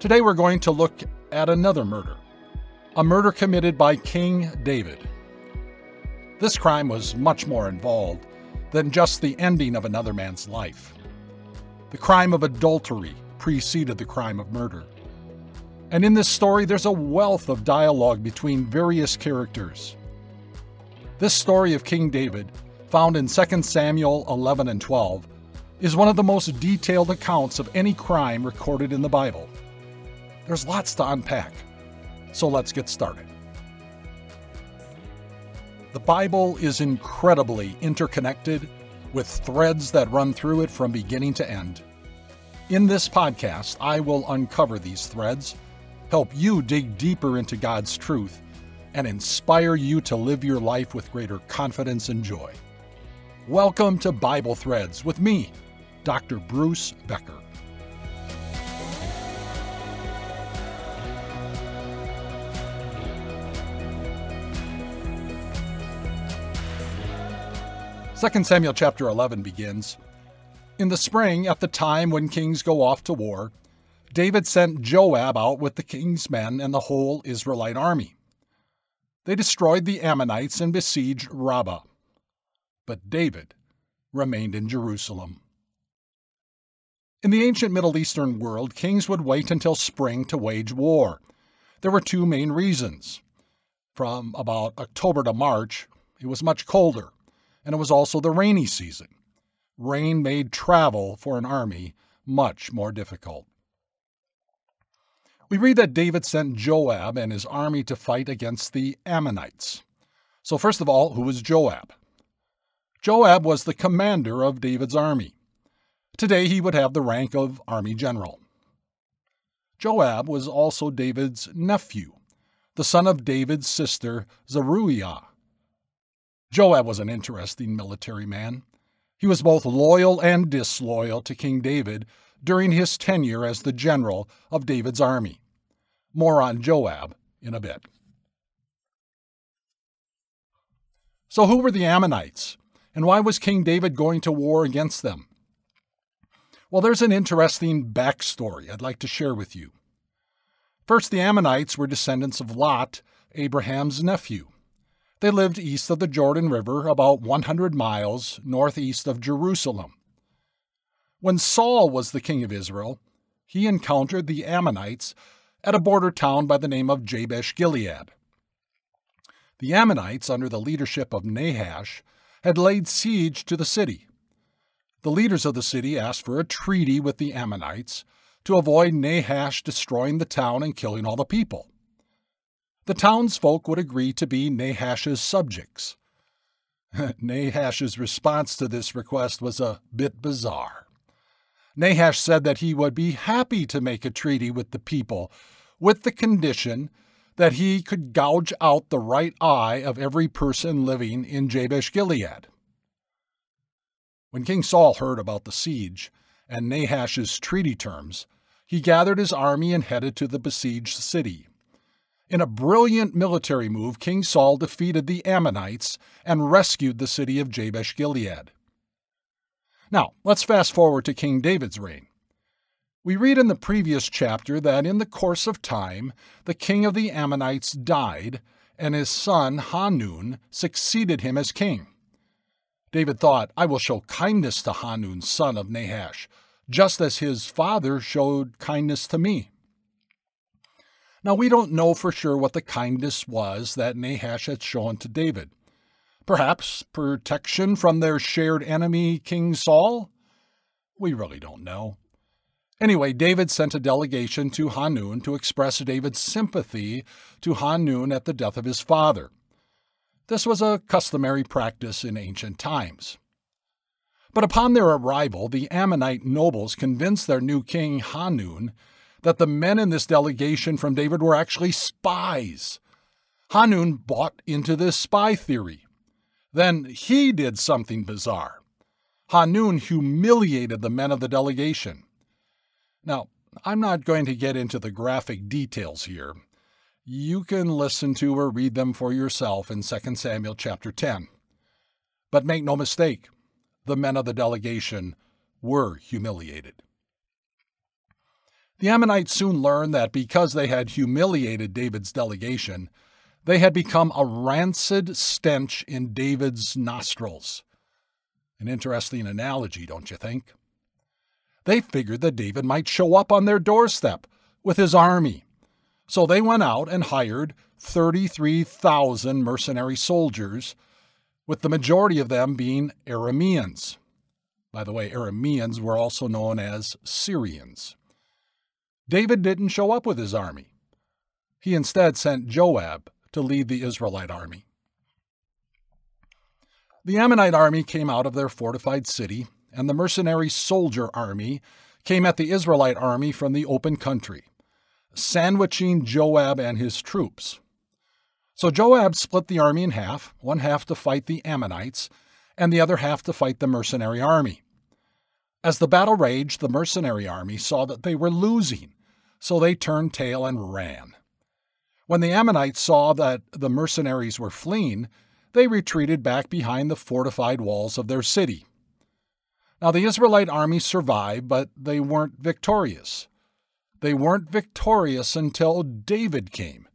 Today we're going to look at another murder, a murder committed by King David. This crime was much more involved than just the ending of another man's life. The crime of adultery preceded the crime of murder. And in this story, there's a wealth of dialogue between various characters. This story of King David, found in 2 Samuel 11 and 12, is one of the most detailed accounts of any crime recorded in the Bible. There's lots to unpack, so let's get started. The Bible is incredibly interconnected with threads that run through it from beginning to end. In this podcast, I will uncover these threads, help you dig deeper into God's truth, and inspire you to live your life with greater confidence and joy. Welcome to Bible Threads with me, Dr. Bruce Becker. Second Samuel chapter 11 begins In the spring, at the time when kings go off to war, David sent Joab out with the king's men and the whole Israelite army. They destroyed the Ammonites and besieged Rabbah. But David remained in Jerusalem. In the ancient Middle Eastern world, kings would wait until spring to wage war. There were two main reasons. From about October to March, it was much colder, and it was also the rainy season. Rain made travel for an army much more difficult. We read that David sent Joab and his army to fight against the Ammonites. So, first of all, who was Joab? Joab was the commander of David's army. Today he would have the rank of army general. Joab was also David's nephew, the son of David's sister Zeruiah. Joab was an interesting military man. He was both loyal and disloyal to King David during his tenure as the general of David's army. More on Joab in a bit. So, who were the Ammonites, and why was King David going to war against them? Well, there's an interesting backstory I'd like to share with you. First, the Ammonites were descendants of Lot, Abraham's nephew. They lived east of the Jordan River, about 100 miles northeast of Jerusalem. When Saul was the king of Israel, he encountered the Ammonites at a border town by the name of Jabesh Gilead. The Ammonites, under the leadership of Nahash, had laid siege to the city. The leaders of the city asked for a treaty with the Ammonites to avoid Nahash destroying the town and killing all the people. The townsfolk would agree to be Nahash's subjects. Nahash's response to this request was a bit bizarre. Nahash said that he would be happy to make a treaty with the people, with the condition that he could gouge out the right eye of every person living in Jabesh Gilead. When King Saul heard about the siege and Nahash's treaty terms, he gathered his army and headed to the besieged city. In a brilliant military move, King Saul defeated the Ammonites and rescued the city of Jabesh Gilead. Now, let's fast forward to King David's reign. We read in the previous chapter that in the course of time, the king of the Ammonites died, and his son Hanun succeeded him as king. David thought, I will show kindness to Hanun, son of Nahash, just as his father showed kindness to me. Now, we don't know for sure what the kindness was that Nahash had shown to David. Perhaps protection from their shared enemy, King Saul? We really don't know. Anyway, David sent a delegation to Hanun to express David's sympathy to Hanun at the death of his father. This was a customary practice in ancient times. But upon their arrival, the Ammonite nobles convinced their new king Hanun that the men in this delegation from David were actually spies. Hanun bought into this spy theory. Then he did something bizarre. Hanun humiliated the men of the delegation. Now, I'm not going to get into the graphic details here, you can listen to or read them for yourself in 2 Samuel chapter 10. But make no mistake, the men of the delegation were humiliated. The Ammonites soon learned that because they had humiliated David's delegation, they had become a rancid stench in David's nostrils. An interesting analogy, don't you think? They figured that David might show up on their doorstep with his army. So they went out and hired 33,000 mercenary soldiers, with the majority of them being Arameans. By the way, Arameans were also known as Syrians. David didn't show up with his army. He instead sent Joab to lead the Israelite army. The Ammonite army came out of their fortified city, and the mercenary soldier army came at the Israelite army from the open country, sandwiching Joab and his troops. So Joab split the army in half, one half to fight the Ammonites, and the other half to fight the mercenary army. As the battle raged, the mercenary army saw that they were losing, so they turned tail and ran. When the Ammonites saw that the mercenaries were fleeing, they retreated back behind the fortified walls of their city. Now, the Israelite army survived, but they weren't victorious. They weren't victorious until David came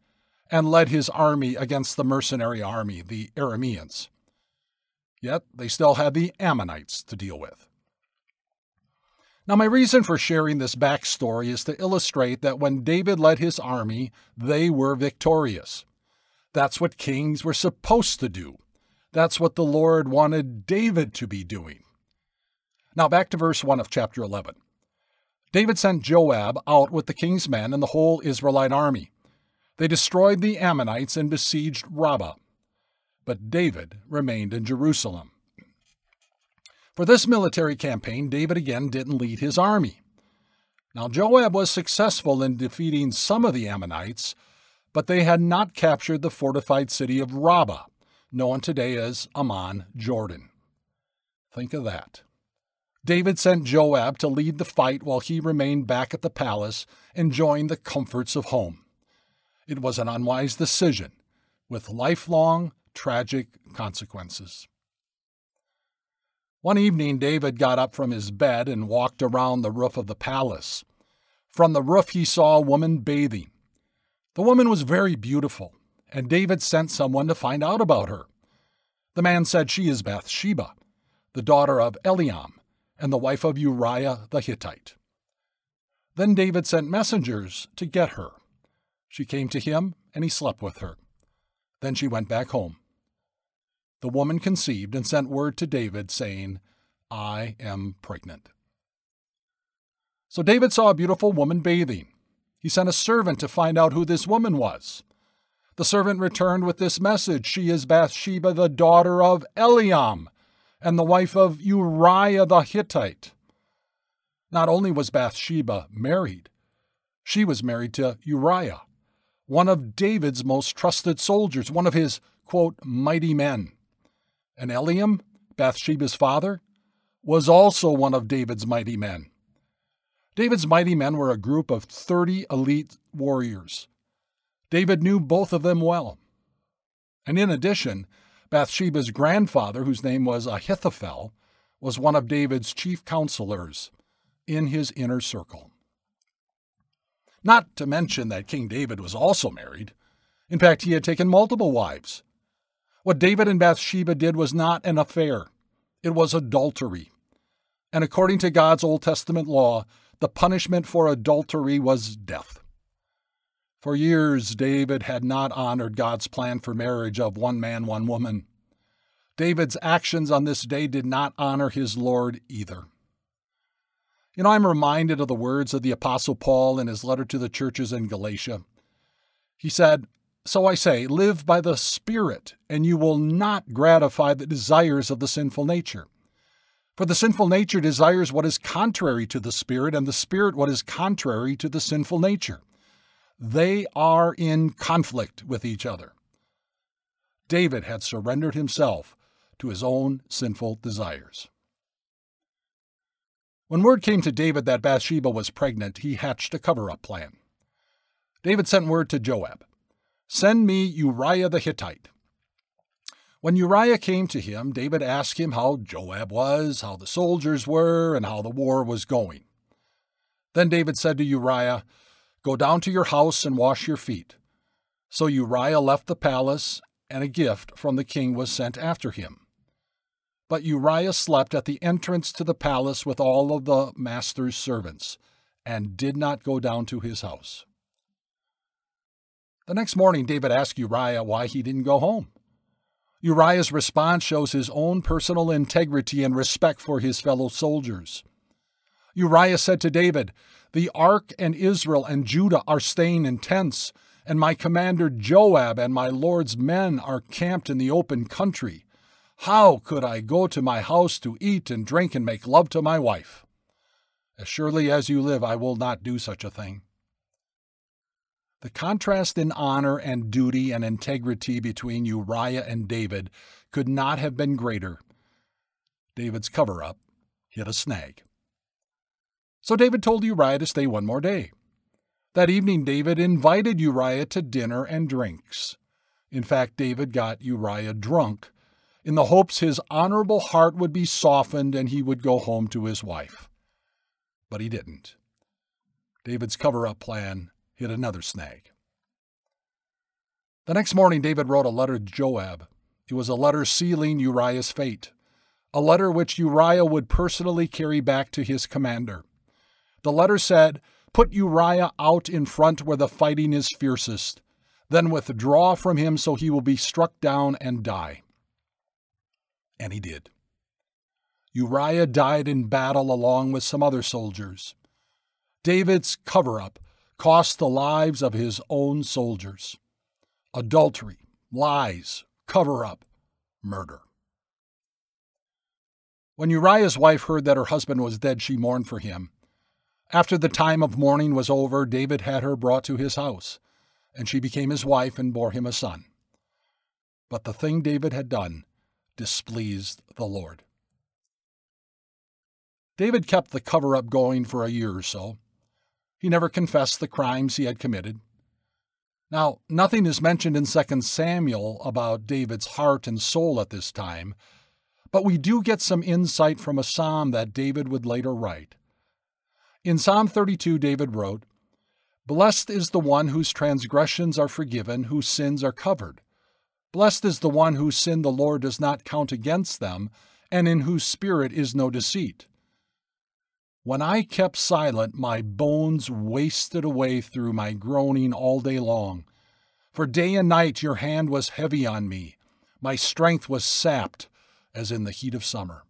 and led his army against the mercenary army, the Arameans. Yet they still had the Ammonites to deal with. Now, my reason for sharing this backstory is to illustrate that when David led his army, they were victorious. That's what kings were supposed to do. That's what the Lord wanted David to be doing. Now, back to verse 1 of chapter 11. David sent Joab out with the king's men and the whole Israelite army. They destroyed the Ammonites and besieged Rabbah. But David remained in Jerusalem. For this military campaign, David again didn't lead his army. Now, Joab was successful in defeating some of the Ammonites, but they had not captured the fortified city of Rabbah, known today as Amman, Jordan. Think of that. David sent Joab to lead the fight while he remained back at the palace enjoying the comforts of home. It was an unwise decision with lifelong tragic consequences. One evening, David got up from his bed and walked around the roof of the palace. From the roof, he saw a woman bathing. The woman was very beautiful, and David sent someone to find out about her. The man said she is Bathsheba, the daughter of Eliam, and the wife of Uriah the Hittite. Then David sent messengers to get her. She came to him, and he slept with her. Then she went back home. The woman conceived and sent word to David, saying, I am pregnant. So David saw a beautiful woman bathing. He sent a servant to find out who this woman was. The servant returned with this message She is Bathsheba, the daughter of Eliam, and the wife of Uriah the Hittite. Not only was Bathsheba married, she was married to Uriah, one of David's most trusted soldiers, one of his, quote, mighty men. And Eliam, Bathsheba's father, was also one of David's mighty men. David's mighty men were a group of 30 elite warriors. David knew both of them well. And in addition, Bathsheba's grandfather, whose name was Ahithophel, was one of David's chief counselors in his inner circle. Not to mention that King David was also married. In fact, he had taken multiple wives. What David and Bathsheba did was not an affair, it was adultery. And according to God's Old Testament law, the punishment for adultery was death. For years, David had not honored God's plan for marriage of one man, one woman. David's actions on this day did not honor his Lord either. You know, I'm reminded of the words of the Apostle Paul in his letter to the churches in Galatia. He said, So I say, live by the Spirit, and you will not gratify the desires of the sinful nature. For the sinful nature desires what is contrary to the Spirit, and the Spirit what is contrary to the sinful nature. They are in conflict with each other. David had surrendered himself to his own sinful desires. When word came to David that Bathsheba was pregnant, he hatched a cover up plan. David sent word to Joab Send me Uriah the Hittite. When Uriah came to him, David asked him how Joab was, how the soldiers were, and how the war was going. Then David said to Uriah, Go down to your house and wash your feet. So Uriah left the palace, and a gift from the king was sent after him. But Uriah slept at the entrance to the palace with all of the master's servants, and did not go down to his house. The next morning, David asked Uriah why he didn't go home. Uriah's response shows his own personal integrity and respect for his fellow soldiers. Uriah said to David, The ark and Israel and Judah are staying in tents, and my commander Joab and my lord's men are camped in the open country. How could I go to my house to eat and drink and make love to my wife? As surely as you live, I will not do such a thing. The contrast in honor and duty and integrity between Uriah and David could not have been greater. David's cover up hit a snag. So David told Uriah to stay one more day. That evening, David invited Uriah to dinner and drinks. In fact, David got Uriah drunk in the hopes his honorable heart would be softened and he would go home to his wife. But he didn't. David's cover up plan hit another snag. The next morning, David wrote a letter to Joab. It was a letter sealing Uriah's fate, a letter which Uriah would personally carry back to his commander. The letter said, Put Uriah out in front where the fighting is fiercest, then withdraw from him so he will be struck down and die. And he did. Uriah died in battle along with some other soldiers. David's cover up cost the lives of his own soldiers. Adultery, lies, cover up, murder. When Uriah's wife heard that her husband was dead, she mourned for him. After the time of mourning was over, David had her brought to his house, and she became his wife and bore him a son. But the thing David had done displeased the Lord. David kept the cover up going for a year or so. He never confessed the crimes he had committed. Now, nothing is mentioned in 2 Samuel about David's heart and soul at this time, but we do get some insight from a psalm that David would later write. In Psalm 32, David wrote, Blessed is the one whose transgressions are forgiven, whose sins are covered. Blessed is the one whose sin the Lord does not count against them, and in whose spirit is no deceit. When I kept silent, my bones wasted away through my groaning all day long. For day and night your hand was heavy on me. My strength was sapped as in the heat of summer.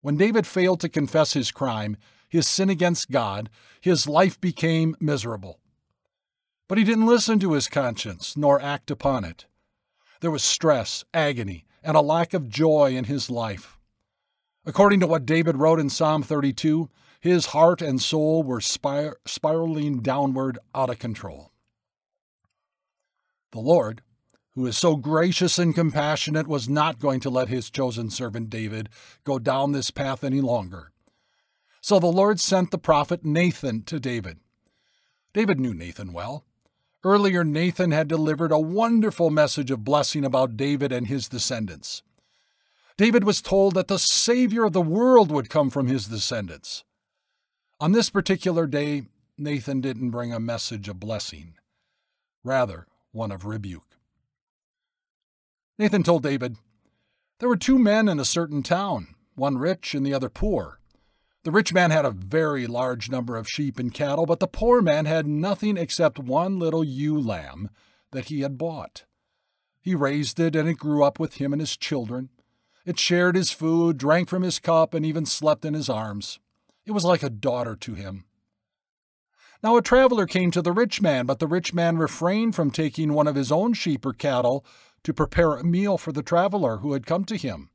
When David failed to confess his crime, his sin against God, his life became miserable. But he didn't listen to his conscience nor act upon it. There was stress, agony, and a lack of joy in his life. According to what David wrote in Psalm 32, his heart and soul were spir- spiraling downward out of control. The Lord, who is so gracious and compassionate, was not going to let his chosen servant David go down this path any longer. So the Lord sent the prophet Nathan to David. David knew Nathan well. Earlier, Nathan had delivered a wonderful message of blessing about David and his descendants. David was told that the Savior of the world would come from his descendants. On this particular day, Nathan didn't bring a message of blessing, rather, one of rebuke. Nathan told David, There were two men in a certain town, one rich and the other poor. The rich man had a very large number of sheep and cattle, but the poor man had nothing except one little ewe lamb that he had bought. He raised it, and it grew up with him and his children. It shared his food, drank from his cup, and even slept in his arms. It was like a daughter to him. Now a traveler came to the rich man, but the rich man refrained from taking one of his own sheep or cattle to prepare a meal for the traveler who had come to him.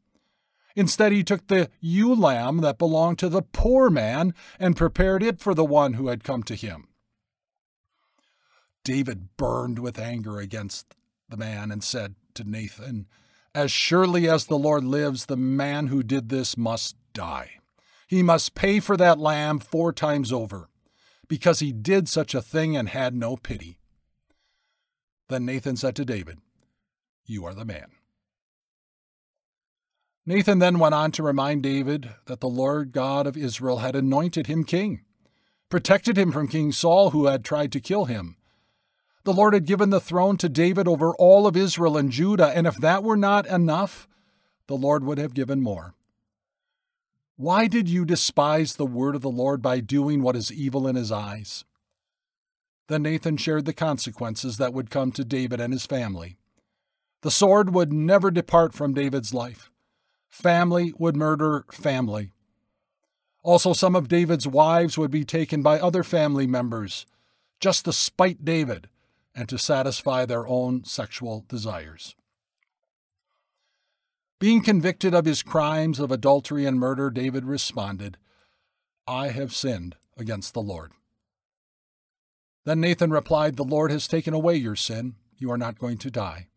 Instead, he took the ewe lamb that belonged to the poor man and prepared it for the one who had come to him. David burned with anger against the man and said to Nathan, as surely as the Lord lives, the man who did this must die. He must pay for that lamb four times over, because he did such a thing and had no pity. Then Nathan said to David, You are the man. Nathan then went on to remind David that the Lord God of Israel had anointed him king. protected him from King Saul, who had tried to kill him. The Lord had given the throne to David over all of Israel and Judah, and if that were not enough, the Lord would have given more. Why did you despise the word of the Lord by doing what is evil in his eyes? Then Nathan shared the consequences that would come to David and his family. The sword would never depart from David's life. Family would murder family. Also, some of David's wives would be taken by other family members just to spite David and to satisfy their own sexual desires. Being convicted of his crimes of adultery and murder, David responded, I have sinned against the Lord. Then Nathan replied, The Lord has taken away your sin. You are not going to die.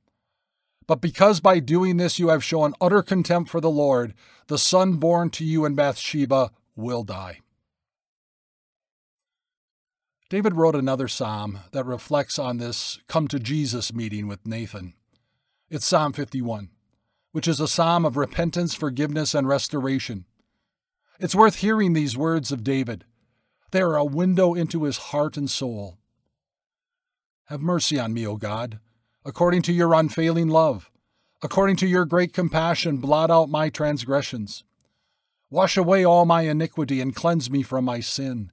But because by doing this you have shown utter contempt for the Lord, the son born to you in Bathsheba will die. David wrote another psalm that reflects on this come to Jesus meeting with Nathan. It's Psalm 51, which is a psalm of repentance, forgiveness, and restoration. It's worth hearing these words of David. They are a window into his heart and soul. Have mercy on me, O God, according to your unfailing love. According to your great compassion, blot out my transgressions. Wash away all my iniquity and cleanse me from my sin.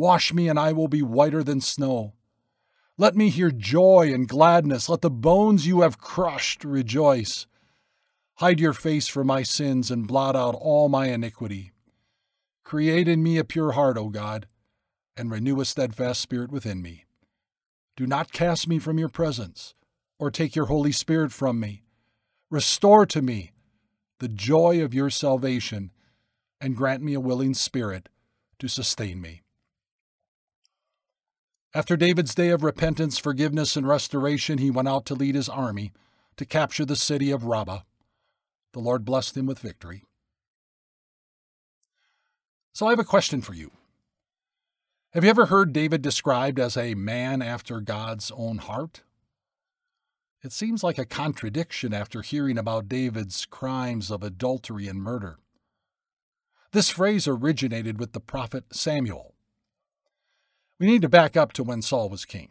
Wash me, and I will be whiter than snow. Let me hear joy and gladness. Let the bones you have crushed rejoice. Hide your face from my sins and blot out all my iniquity. Create in me a pure heart, O God, and renew a steadfast spirit within me. Do not cast me from your presence, or take your Holy Spirit from me. Restore to me the joy of your salvation, and grant me a willing spirit to sustain me. After David's day of repentance, forgiveness, and restoration, he went out to lead his army to capture the city of Rabbah. The Lord blessed him with victory. So I have a question for you. Have you ever heard David described as a man after God's own heart? It seems like a contradiction after hearing about David's crimes of adultery and murder. This phrase originated with the prophet Samuel. We need to back up to when Saul was king.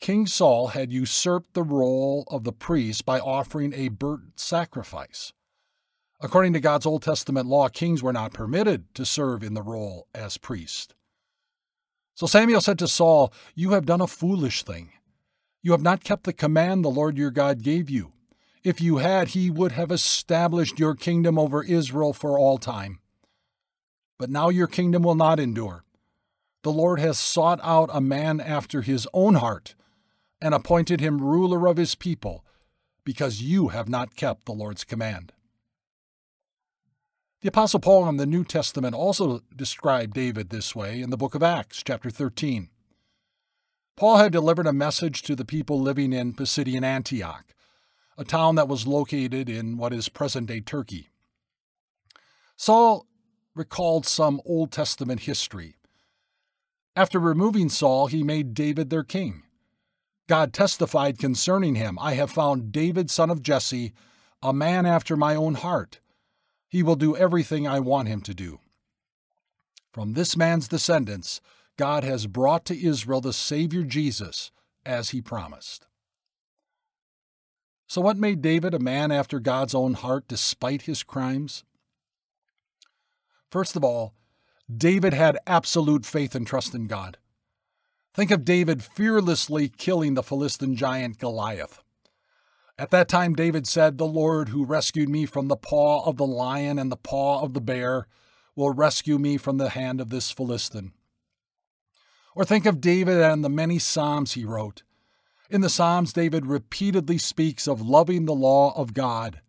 King Saul had usurped the role of the priest by offering a burnt sacrifice. According to God's Old Testament law, kings were not permitted to serve in the role as priest. So Samuel said to Saul, You have done a foolish thing. You have not kept the command the Lord your God gave you. If you had, he would have established your kingdom over Israel for all time. But now your kingdom will not endure the Lord has sought out a man after his own heart and appointed him ruler of his people, because you have not kept the Lord's command. The Apostle Paul in the New Testament also described David this way in the book of Acts, chapter 13. Paul had delivered a message to the people living in Pisidian Antioch, a town that was located in what is present day Turkey. Saul recalled some Old Testament history after removing Saul, he made David their king. God testified concerning him I have found David, son of Jesse, a man after my own heart. He will do everything I want him to do. From this man's descendants, God has brought to Israel the Savior Jesus, as he promised. So, what made David a man after God's own heart despite his crimes? First of all, David had absolute faith and trust in God. Think of David fearlessly killing the Philistine giant Goliath. At that time, David said, The Lord who rescued me from the paw of the lion and the paw of the bear will rescue me from the hand of this Philistine. Or think of David and the many Psalms he wrote. In the Psalms, David repeatedly speaks of loving the law of God.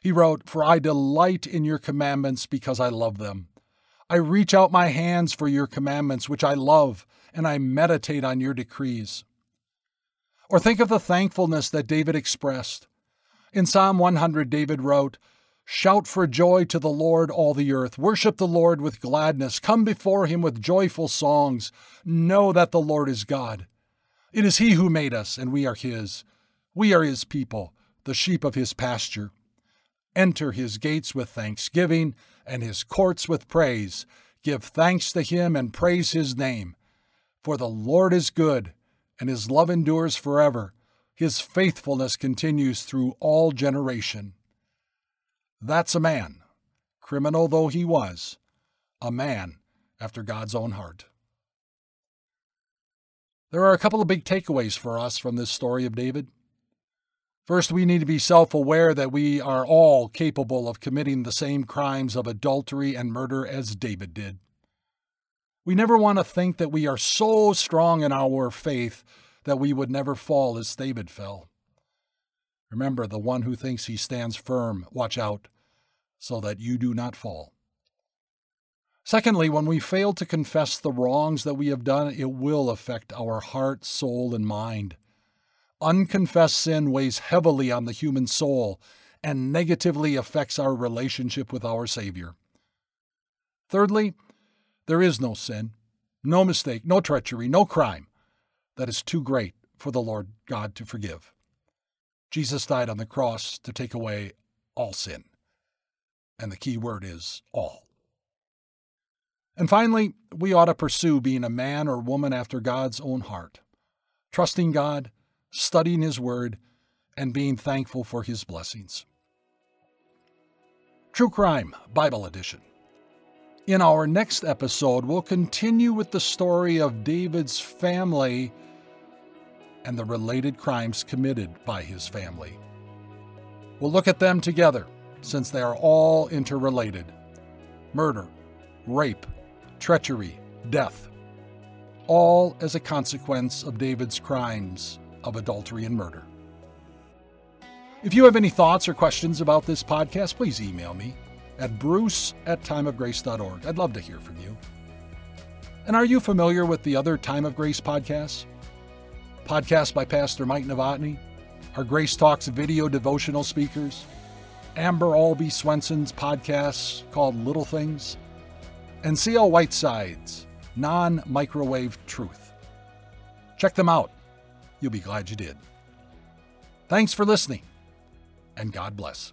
He wrote, For I delight in your commandments because I love them. I reach out my hands for your commandments, which I love, and I meditate on your decrees. Or think of the thankfulness that David expressed. In Psalm 100, David wrote, Shout for joy to the Lord, all the earth. Worship the Lord with gladness. Come before him with joyful songs. Know that the Lord is God. It is he who made us, and we are his. We are his people, the sheep of his pasture. Enter his gates with thanksgiving and his courts with praise. Give thanks to him and praise his name. For the Lord is good, and his love endures forever. His faithfulness continues through all generation. That's a man, criminal though he was, a man after God's own heart. There are a couple of big takeaways for us from this story of David. First, we need to be self aware that we are all capable of committing the same crimes of adultery and murder as David did. We never want to think that we are so strong in our faith that we would never fall as David fell. Remember, the one who thinks he stands firm, watch out, so that you do not fall. Secondly, when we fail to confess the wrongs that we have done, it will affect our heart, soul, and mind. Unconfessed sin weighs heavily on the human soul and negatively affects our relationship with our Savior. Thirdly, there is no sin, no mistake, no treachery, no crime that is too great for the Lord God to forgive. Jesus died on the cross to take away all sin. And the key word is all. And finally, we ought to pursue being a man or woman after God's own heart, trusting God, studying His Word, and being thankful for His blessings. True Crime Bible Edition. In our next episode, we'll continue with the story of David's family and the related crimes committed by his family. We'll look at them together since they are all interrelated murder, rape, treachery, death, all as a consequence of David's crimes of adultery and murder. If you have any thoughts or questions about this podcast, please email me at bruce at timeofgrace.org. I'd love to hear from you. And are you familiar with the other Time of Grace podcasts? Podcasts by Pastor Mike Novotny, our Grace Talks video devotional speakers, Amber Albee Swenson's podcast called Little Things, and C.L. Whiteside's Non Microwave Truth. Check them out. You'll be glad you did. Thanks for listening, and God bless.